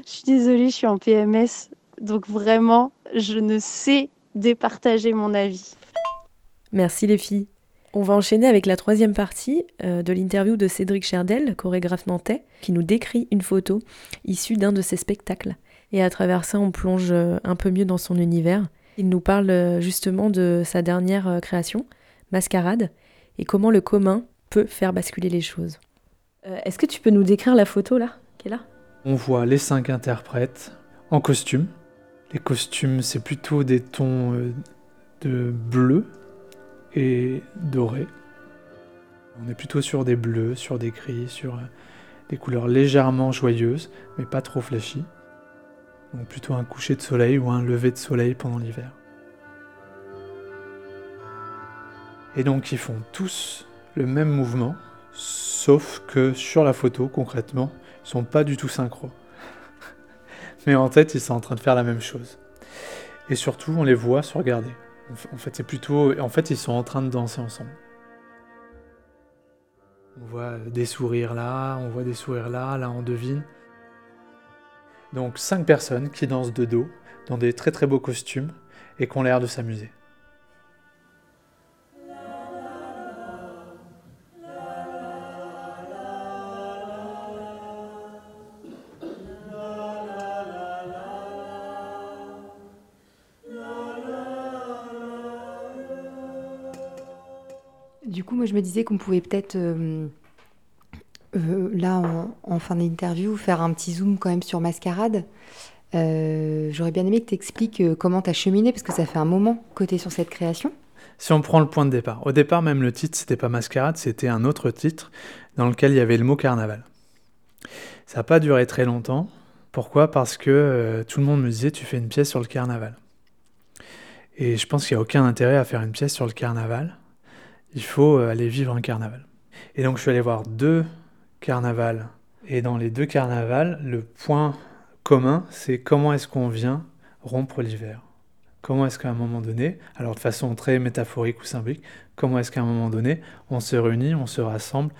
je suis désolée, je suis en PMS, donc vraiment, je ne sais départager mon avis. Merci les filles. On va enchaîner avec la troisième partie euh, de l'interview de Cédric Cherdel, chorégraphe nantais, qui nous décrit une photo issue d'un de ses spectacles. Et à travers ça, on plonge euh, un peu mieux dans son univers. Il nous parle euh, justement de sa dernière création, Mascarade, et comment le commun peut faire basculer les choses. Euh, Est-ce que tu peux nous décrire la photo là, qui est là? On voit les cinq interprètes en costume. Les costumes, c'est plutôt des tons euh, de bleu et doré. On est plutôt sur des bleus, sur des gris, sur euh, des couleurs légèrement joyeuses, mais pas trop flashy. Donc plutôt un coucher de soleil ou un lever de soleil pendant l'hiver. Et donc ils font tous le même mouvement, sauf que sur la photo, concrètement, ils sont pas du tout synchro. Mais en tête, ils sont en train de faire la même chose. Et surtout, on les voit se regarder. En fait, c'est plutôt. En fait, ils sont en train de danser ensemble. On voit des sourires là, on voit des sourires là, là on devine. Donc cinq personnes qui dansent de dos, dans des très très beaux costumes, et qui ont l'air de s'amuser. Du coup, moi, je me disais qu'on pouvait peut-être, euh, euh, là, en, fin d'interview, faire un petit zoom quand même sur Mascarade. Euh, J'aurais bien aimé que tu expliques comment tu as cheminé, parce que ça fait un moment que tu es sur cette création. Si on prend le point de départ, au départ même le titre c'était pas Mascarade, c'était un autre titre dans lequel il y avait le mot carnaval. Ça n'a pas duré très longtemps. Pourquoi? Parce que tout le monde me disait tu fais une pièce sur le carnaval. Et je pense qu'il n'y a aucun intérêt à faire une pièce sur le carnaval. Il faut euh, aller vivre un carnaval. Et donc je suis allé voir deux carnavals. Et dans les deux carnavals, le point commun, c'est comment est-ce qu'on vient rompre l'hiver? Comment est-ce qu'à un moment donné, alors de façon très métaphorique ou symbolique, comment est-ce qu'à un moment donné, on se réunit, on se rassemble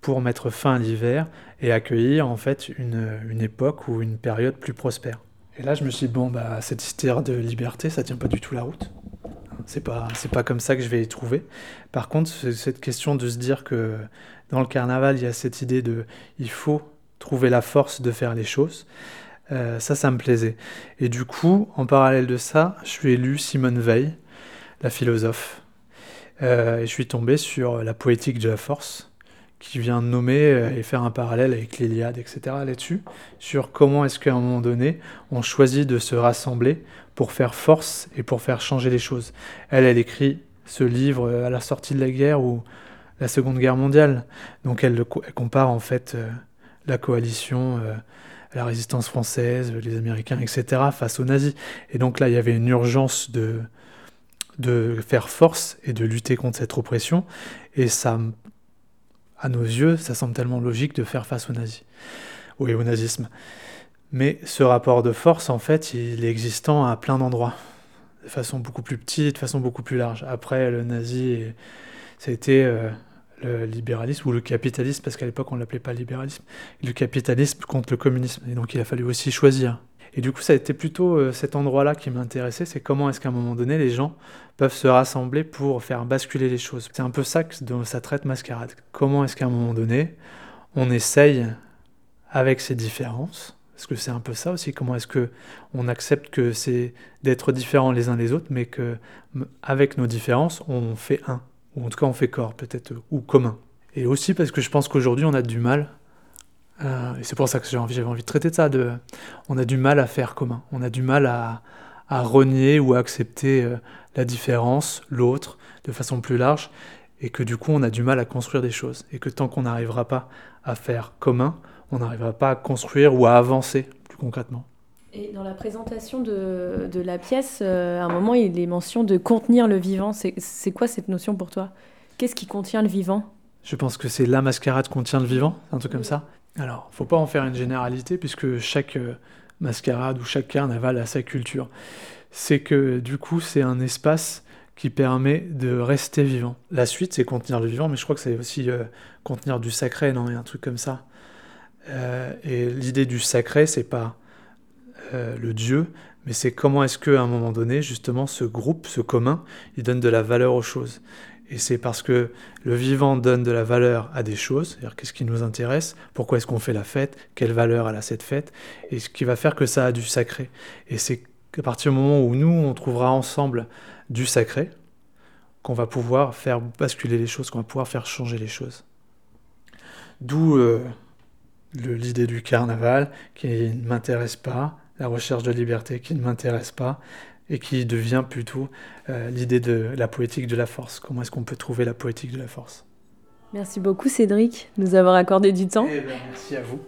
pour mettre fin à l'hiver et accueillir en fait une, époque ou une période plus prospère? Et là, je me suis dit, bon, bah, cette histoire de liberté, ça tient pas du tout la route. C'est pas, c'est pas comme ça que je vais y trouver. Par contre, cette question de se dire que dans le carnaval, il y a cette idée de il faut trouver la force de faire les choses. Euh, ça, ça me plaisait. Et du coup, en parallèle de ça, je suis lu Simone Veil, la philosophe. Euh, et je suis tombé sur la poétique de la force, qui vient nommer euh, et faire un parallèle avec l'Iliade, etc. là-dessus, sur comment est-ce qu'à un moment donné, on choisit de se rassembler pour faire force et pour faire changer les choses. Elle, elle écrit ce livre à la sortie de la guerre ou la Seconde Guerre mondiale. Donc elle, compare en fait la coalition la résistance française, les Américains, etc., face aux nazis. Et donc là, il y avait une urgence de, de faire force et de lutter contre cette oppression. Et ça, à nos yeux, ça semble tellement logique de faire face aux nazis, oui, au nazisme. Mais ce rapport de force, en fait, il est existant à plein d'endroits, de façon beaucoup plus petite, de façon beaucoup plus large. Après, le nazi, été euh, le libéralisme ou le capitalisme, parce qu'à l'époque on ne l'appelait pas libéralisme, le capitalisme contre le communisme. Et donc il a fallu aussi choisir. Et du coup, ça a été plutôt euh, cet endroit-là qui m'intéressait, c'est comment est-ce qu'à un moment donné, les gens peuvent se rassembler pour faire basculer les choses. C'est un peu ça que ça traite Mascarade. Comment est-ce qu'à un moment donné, on essaye, avec ces différences, parce que c'est un peu ça aussi, comment est-ce que on accepte que c'est d'être différents les uns des autres, mais que avec nos différences, on fait un ou en tout cas on fait corps peut-être, ou commun. Et aussi parce que je pense qu'aujourd'hui on a du mal, euh, et c'est pour ça que j'avais envie, de traiter ça, on a du mal à faire commun, on a du mal à, à renier ou à accepter euh, la différence, l'autre, de façon plus large, et que du coup on a du mal à construire des choses, et que tant qu'on n'arrivera pas à faire commun, on n'arrivera pas à construire ou à avancer plus concrètement. Et dans la présentation de, de la pièce, euh, à un moment, il est mention de contenir le vivant. C'est quoi cette notion pour toi? Qu'est-ce qui contient le vivant? Je pense que c'est la mascarade contient le vivant, un truc comme ça. Alors, faut pas en faire une généralité, puisque chaque euh, mascarade ou chaque carnaval a sa culture. C'est que du coup, c'est un espace qui permet de rester vivant. La suite, c'est contenir le vivant, mais je crois que c'est aussi euh, contenir du sacré, non a un truc comme ça. Et l'idée du sacré, c'est pas euh, le Dieu, mais c'est comment est-ce qu'à un moment donné, justement, ce groupe, ce commun, il donne de la valeur aux choses. Et c'est parce que le vivant donne de la valeur à des choses, c'est-à-dire qu'est-ce qui nous intéresse, pourquoi est-ce qu'on fait la fête, quelle valeur a cette fête, et ce qui va faire que ça a du sacré. Et c'est à partir du moment où nous, on trouvera ensemble du sacré, qu'on va pouvoir faire basculer les choses, qu'on va pouvoir faire changer les choses. D'où euh, l'idée du carnaval qui ne m'intéresse pas, la recherche de liberté qui ne m'intéresse pas et qui devient plutôt euh, l'idée de la poétique de la force. Comment est-ce qu'on peut trouver la poétique de la force? Merci beaucoup Cédric de nous avoir accordé du temps. Eh ben, merci à vous.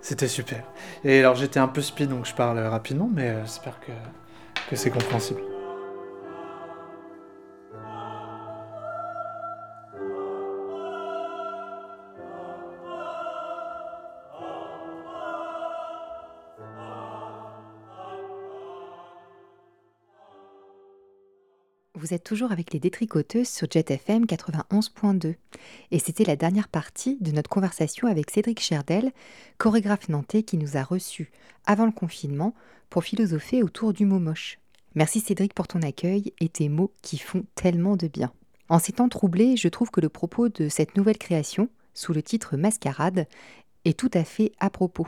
C'était super. Et alors j'étais un peu speed donc je parle rapidement mais euh, j'espère que, que c'est compréhensible. Vous êtes toujours avec les détricoteuses sur JetFM 91.2. Et c'était la dernière partie de notre conversation avec Cédric Cherdel, chorégraphe nantais qui nous a reçus avant le confinement pour philosopher autour du mot moche. Merci Cédric pour ton accueil et tes mots qui font tellement de bien. En ces temps troublés, je trouve que le propos de cette nouvelle création, sous le titre Mascarade, est tout à fait à propos.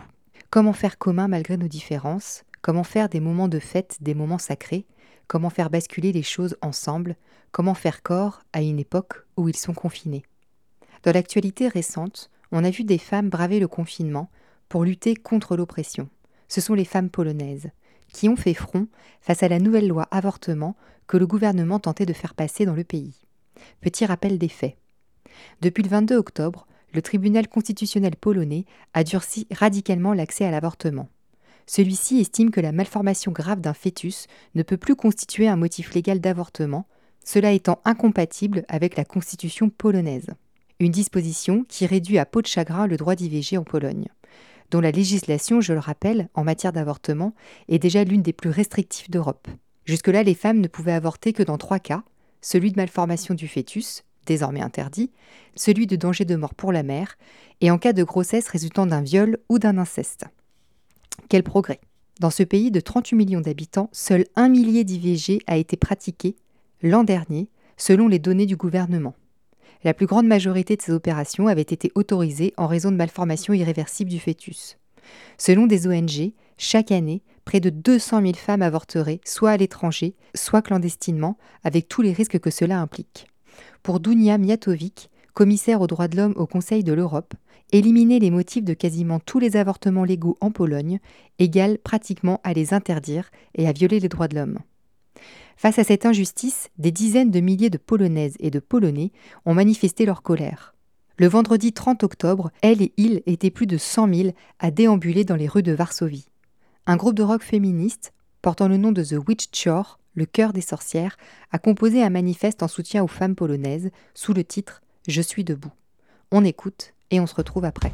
Comment faire commun malgré nos différences? Comment faire des moments de fête des moments sacrés? Comment faire basculer les choses ensemble, comment faire corps à une époque où ils sont confinés? Dans l'actualité récente, on a vu des femmes braver le confinement pour lutter contre l'oppression. Ce sont les femmes polonaises, qui ont fait front face à la nouvelle loi avortement que le gouvernement tentait de faire passer dans le pays. Petit rappel des faits. Depuis le 22 octobre, le tribunal constitutionnel polonais a durci radicalement l'accès à l'avortement. Celui-ci estime que la malformation grave d'un fœtus ne peut plus constituer un motif légal d'avortement, cela étant incompatible avec la constitution polonaise. Une disposition qui réduit à peau de chagrin le droit d'IVG en Pologne, dont la législation, je le rappelle, en matière d'avortement, est déjà l'une des plus restrictives d'Europe. Jusque-là, les femmes ne pouvaient avorter que dans trois cas celui de malformation du fœtus, désormais interdit, celui de danger de mort pour la mère, et en cas de grossesse résultant d'un viol ou d'un inceste. Quel progrès Dans ce pays de 38 millions d'habitants, seul un millier d'IVG a été pratiqué l'an dernier, selon les données du gouvernement. La plus grande majorité de ces opérations avaient été autorisées en raison de malformations irréversibles du fœtus. Selon des ONG, chaque année, près de 200 000 femmes avorteraient, soit à l'étranger, soit clandestinement, avec tous les risques que cela implique. Pour Dunia Miatovic, commissaire aux droits de l'homme au Conseil de l'Europe, éliminer les motifs de quasiment tous les avortements légaux en Pologne égale pratiquement à les interdire et à violer les droits de l'homme. Face à cette injustice, des dizaines de milliers de Polonaises et de Polonais ont manifesté leur colère. Le vendredi 30 octobre, elle et il étaient plus de 100 000 à déambuler dans les rues de Varsovie. Un groupe de rock féministe, portant le nom de The Witch Chore, le cœur des sorcières, a composé un manifeste en soutien aux femmes polonaises sous le titre Je suis debout. On écoute et on se retrouve après.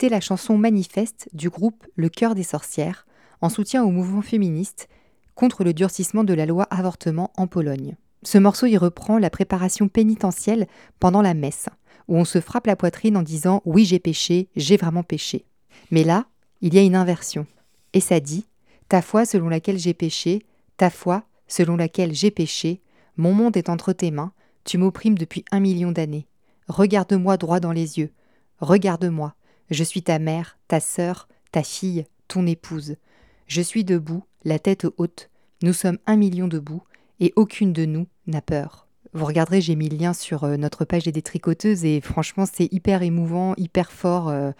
C'était la chanson manifeste du groupe Le Cœur des Sorcières, en soutien au mouvement féministe contre le durcissement de la loi avortement en Pologne. Ce morceau y reprend la préparation pénitentielle pendant la messe, où on se frappe la poitrine en disant Oui, j'ai péché, j'ai vraiment péché. Mais là, il y a une inversion. Et ça dit Ta foi selon laquelle j'ai péché, ta foi selon laquelle j'ai péché, mon monde est entre tes mains, tu m'opprimes depuis un million d'années. Regarde-moi droit dans les yeux, regarde-moi, je suis ta mère, ta sœur, ta fille, ton épouse. Je suis debout, la tête haute. Nous sommes un million debout, et aucune de nous n'a peur. Vous regarderez, j'ai mis le lien sur euh, notre page des détricoteuses, et franchement, c'est hyper émouvant, hyper fort. Euh,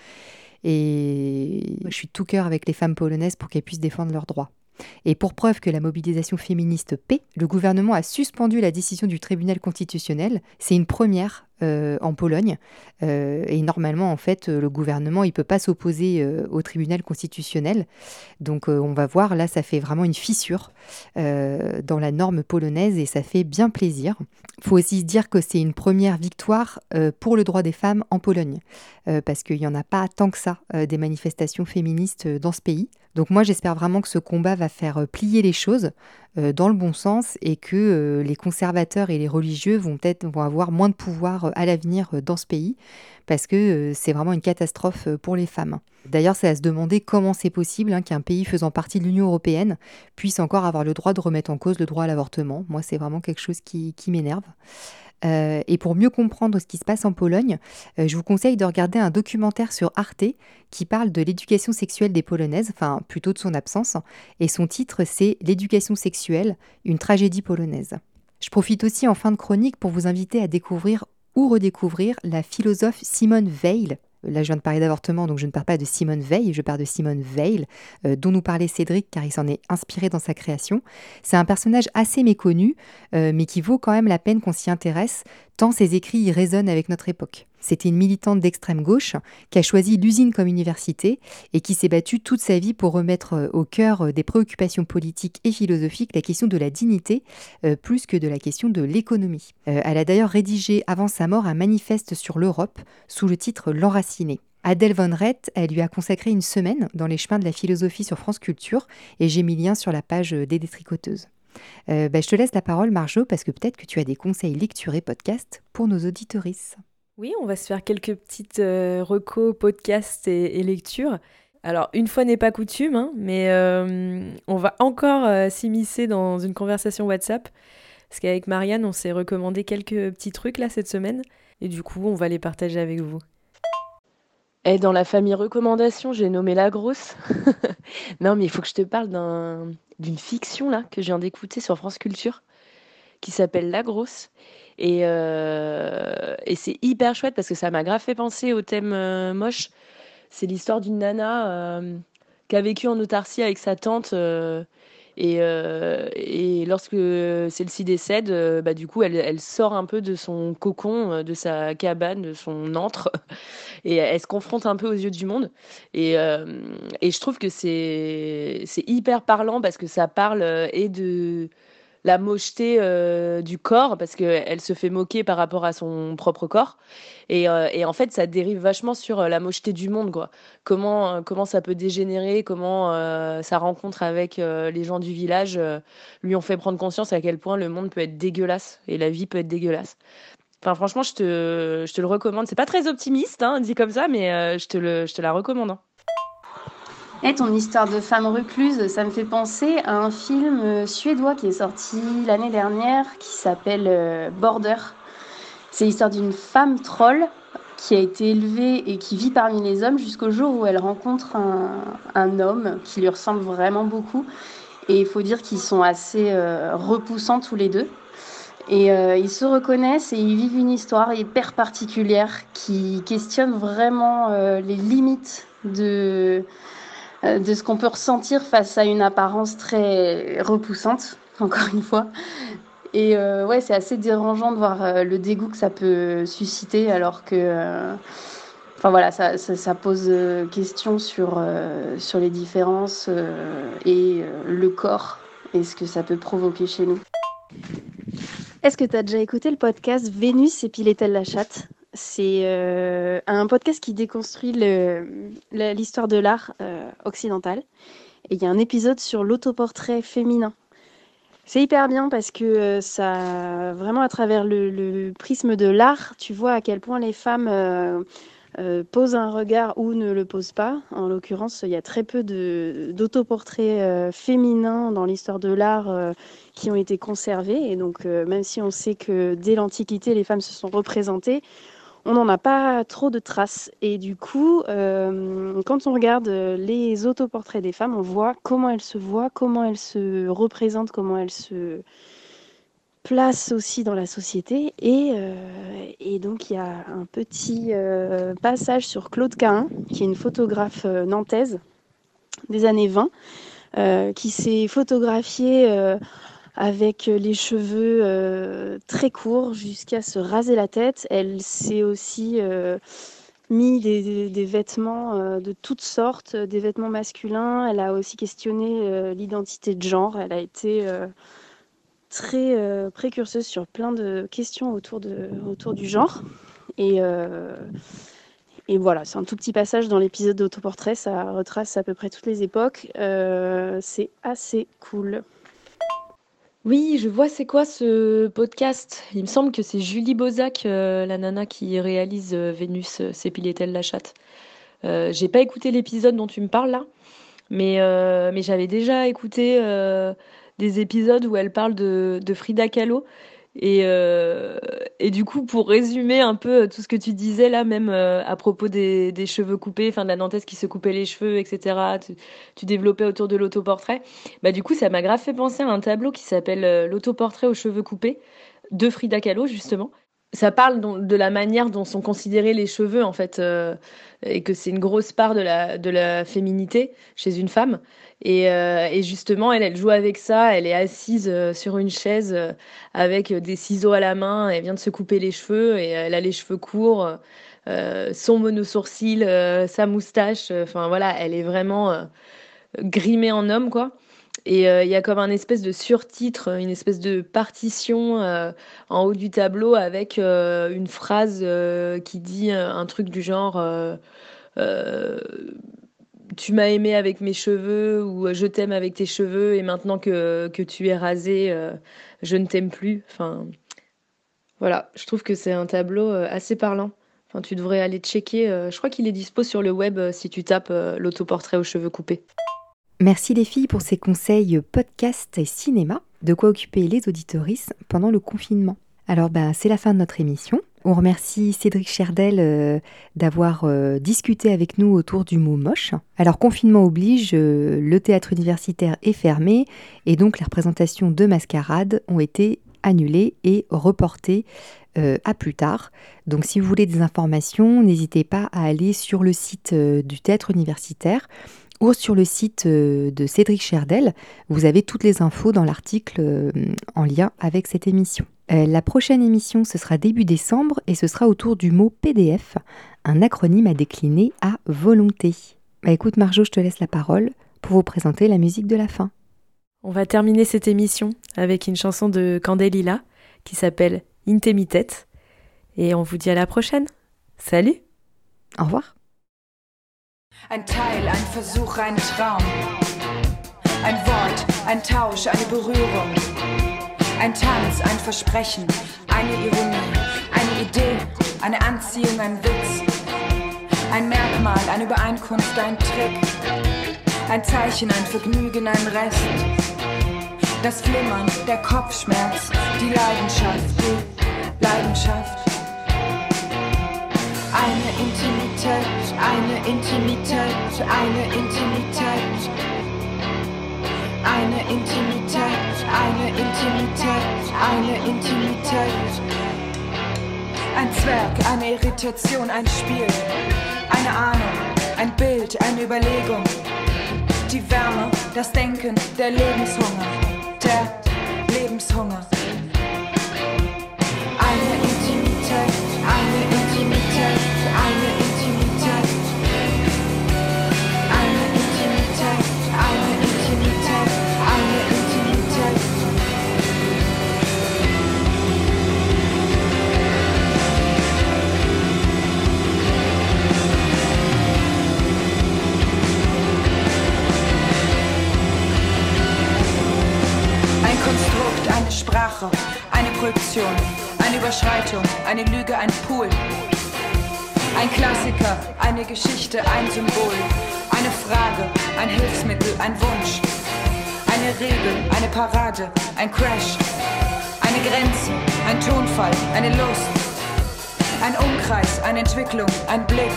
et je suis tout cœur avec les femmes polonaises pour qu'elles puissent défendre leurs droits. Et pour preuve que la mobilisation féministe paie, le gouvernement a suspendu la décision du tribunal constitutionnel. C'est une première euh, en Pologne. Euh, et normalement, en fait, le gouvernement, il peut pas s'opposer euh, au tribunal constitutionnel. Donc, on va voir, là, ça fait vraiment une fissure dans la norme polonaise et ça fait bien plaisir. Il faut aussi se dire que c'est une première victoire pour le droit des femmes en Pologne, parce qu'il n'y en a pas tant que ça des manifestations féministes dans ce pays. Donc moi j'espère vraiment que ce combat va faire plier les choses dans le bon sens et que les conservateurs et les religieux vont peut-être vont avoir moins de pouvoir à l'avenir dans ce pays, parce que c'est vraiment une catastrophe pour les femmes. D'ailleurs, c'est à se demander comment c'est possible hein, qu'un pays faisant partie de l'Union européenne puisse encore avoir le droit de remettre en cause le droit à l'avortement. Moi, c'est vraiment quelque chose qui, m'énerve. et pour mieux comprendre ce qui se passe en Pologne, je vous conseille de regarder un documentaire sur Arte qui parle de l'éducation sexuelle des Polonaises, enfin plutôt de son absence, et son titre c'est L'éducation sexuelle, une tragédie polonaise. Je profite aussi en fin de chronique pour vous inviter à découvrir ou redécouvrir la philosophe Simone Veil, Là, je viens de parler d'avortement, donc je ne parle pas de Simone Veil, je parle de Simone Veil, euh, dont nous parlait Cédric, car il s'en est inspiré dans sa création. C'est un personnage assez méconnu, euh, mais qui vaut quand même la peine qu'on s'y intéresse, tant ses écrits y résonnent avec notre époque. C'était une militante d'extrême gauche qui a choisi l'usine comme université et qui s'est battue toute sa vie pour remettre euh, au cœur des préoccupations politiques et philosophiques la question de la dignité plus que de la question de l'économie. elle a d'ailleurs rédigé avant sa mort un manifeste sur l'Europe sous le titre L'enraciné. Adèle Von Rett, elle lui a consacré une semaine dans les chemins de la philosophie sur France Culture et j'ai mis lien sur la page des détricoteuses. Euh, bah, je te laisse la parole, Marjo, parce que peut-être que tu as des conseils lecture et podcast pour nos auditorices. Oui, on va se faire quelques petites euh, recos, podcasts et, lectures. Alors, une fois n'est pas coutume, hein, mais euh, on va encore euh, s'immiscer dans une conversation WhatsApp. Parce qu'avec Marianne, on s'est recommandé quelques petits trucs là cette semaine. Et du coup, on va les partager avec vous. Et dans la famille recommandation, j'ai nommé La Grosse. non, mais il faut que je te parle d'une fiction là que je viens d'écouter sur France Culture qui s'appelle La Grosse. Et, euh, et c'est hyper chouette parce que ça m'a grave fait penser au thème euh, moche. C'est l'histoire d'une nana euh, qui a vécu en autarcie avec sa tante et, euh, et lorsque celle-ci décède, bah, du coup, elle, sort un peu de son cocon, de sa cabane, de son antre, et elle se confronte un peu aux yeux du monde. Et je trouve que c'est hyper parlant parce que ça parle et de la mocheté euh, du corps parce qu'elle se fait moquer par rapport à son propre corps. Et, euh, et, en fait, ça dérive vachement sur euh, la mocheté du monde. Quoi. Comment, comment ça peut dégénérer, comment sa rencontre avec les gens du village lui ont fait prendre conscience à quel point le monde peut être dégueulasse et la vie peut être dégueulasse. Enfin, franchement, je te, je te le recommande. C'est pas très optimiste, hein, dit comme ça, mais je, te le, je te la recommande. Hein. Et ton histoire de femme recluse, ça me fait penser à un film euh, suédois qui est sorti l'année dernière qui s'appelle euh, Border. C'est l'histoire d'une femme troll qui a été élevée et qui vit parmi les hommes jusqu'au jour où elle rencontre un, homme qui lui ressemble vraiment beaucoup. Et il faut dire qu'ils sont assez euh, repoussants tous les deux. Et ils se reconnaissent et ils vivent une histoire hyper particulière qui questionne vraiment les limites de, de ce qu'on peut ressentir face à une apparence très repoussante, encore une fois. Et euh, ouais, c'est assez dérangeant de voir euh, le dégoût que ça peut susciter, alors que, enfin voilà, ça, pose question sur, sur les différences et le corps et ce que ça peut provoquer chez nous. Est-ce que tu as déjà écouté le podcast Vénus et Pilait-elle la chatte? C'est euh, un podcast qui déconstruit l'histoire de l'art euh, occidental. Et il y a un épisode sur l'autoportrait féminin. C'est hyper bien parce que euh, ça, vraiment à travers le, prisme de l'art, tu vois à quel point les femmes posent un regard ou ne le posent pas. En l'occurrence, il y a très peu d'autoportraits féminins dans l'histoire de l'art qui ont été conservés. Et donc, même si on sait que dès l'Antiquité, les femmes se sont représentées, on n'en a pas trop de traces. Et du coup, euh, quand on regarde les autoportraits des femmes, on voit comment elles se voient, comment elles se représentent, comment elles se placent aussi dans la société. Et, euh, donc, il y a un petit euh, passage sur Claude Cahin, qui est une photographe nantaise des années 20, qui s'est photographiée avec euh, les cheveux euh, très courts jusqu'à se raser la tête. Elle s'est aussi euh, mis des, vêtements de toutes sortes, des vêtements masculins. Elle a aussi questionné l'identité de genre. Elle a été très précurseuse sur plein de questions autour, de, autour du genre. Et, et voilà, c'est un tout petit passage dans l'épisode d'autoportrait. Ça retrace à peu près toutes les époques. c'est assez cool. Oui, je vois c'est quoi ce podcast? Il me semble que c'est Julie Bozac, euh, la nana qui réalise euh, Vénus, euh, s'épilait-elle la chatte. j'ai pas écouté l'épisode dont tu me parles là, mais, mais j'avais déjà écouté des épisodes où elle parle de, de Frida Kahlo et, euh, et du coup, pour résumer un peu euh, tout ce que tu disais là, même euh, à propos des, des cheveux coupés, enfin de la dentesse qui se coupait les cheveux, etc. Tu, tu développais autour de l'autoportrait. Bah du coup, ça m'a grave fait penser à un tableau qui s'appelle l'autoportrait aux cheveux coupés de Frida Kahlo justement. Ça parle de la manière dont sont considérés les cheveux en fait euh, et que c'est une grosse part de la de la féminité chez une femme. Et, euh, justement elle elle joue avec ça elle est assise euh, sur une chaise avec des ciseaux à la main elle vient de se couper les cheveux et elle a les cheveux courts son monosourcil sa moustache enfin voilà elle est vraiment grimée en homme quoi et euh, il y a comme un espèce de surtitre, une espèce de partition euh, en haut du tableau avec euh, une phrase qui dit un truc du genre Tu m'as aimé avec mes cheveux ou Je t'aime avec tes cheveux et maintenant que, que tu es rasé, je ne t'aime plus. Enfin, voilà, je trouve que c'est un tableau assez parlant. Enfin, tu devrais aller checker. je crois qu'il est dispo sur le web si tu tapes l'autoportrait aux cheveux coupés. Merci les filles pour ces conseils podcast et cinéma, de quoi occuper les auditoristes pendant le confinement. Alors ben, c'est la fin de notre émission. On remercie Cédric Cherdel euh, d'avoir euh, discuté avec nous autour du mot moche. Alors confinement oblige, euh, le théâtre universitaire est fermé et donc les représentations de mascarade ont été annulées et reportées à plus tard. Donc si vous voulez des informations, n'hésitez pas à aller sur le site du théâtre universitaire ou sur le site euh, de Cédric Cherdel. Vous avez toutes les infos dans l'article euh, en lien avec cette émission. Euh, la prochaine émission, ce sera début décembre et ce sera autour du mot PDF, un acronyme à décliner à volonté. Bah écoute Marjo, je te laisse la parole pour vous présenter la musique de la fin. On va terminer cette émission avec une chanson de Candelila qui s'appelle Intemitet et on vous dit à la prochaine. Salut Au revoir Ein Teil, ein Versuch, ein Traum. Ein Wort, ein Tausch, eine Berührung. Ein Tanz, ein Versprechen, eine Ironie. Eine Idee, eine Anziehung, ein Witz. Ein Merkmal, eine Übereinkunft, ein Trick. Ein Zeichen, ein Vergnügen, ein Rest. Das Flimmern, der Kopfschmerz, die Leidenschaft, die Leidenschaft. Eine Intimität, eine Intimität, eine Intimität. Eine Intimität, eine Intimität, eine Intimität. Ein Zwerg, eine Irritation, ein Spiel, eine Ahnung, ein Bild, eine Überlegung. Die Wärme, das Denken, der Lebenshunger, der Lebenshunger. Ein Wunsch. Eine Regel, eine Parade, ein Crash. Eine Grenze, ein Tonfall, eine Lust. Ein Umkreis, eine Entwicklung, ein Blick.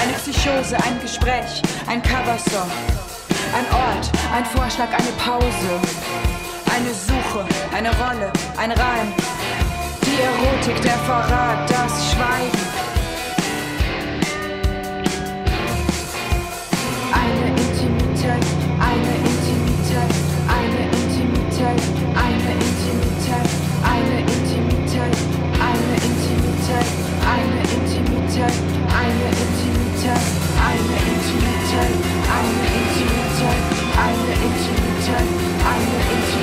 Eine Psychose, ein Gespräch, ein Coversong. Ein Ort, ein Vorschlag, eine Pause. Eine Suche, eine Rolle, ein Reim. Die Erotik, der Verrat, das Schweigen I'm the intimate I'm the intimate I'm the intimate I'm the intimate.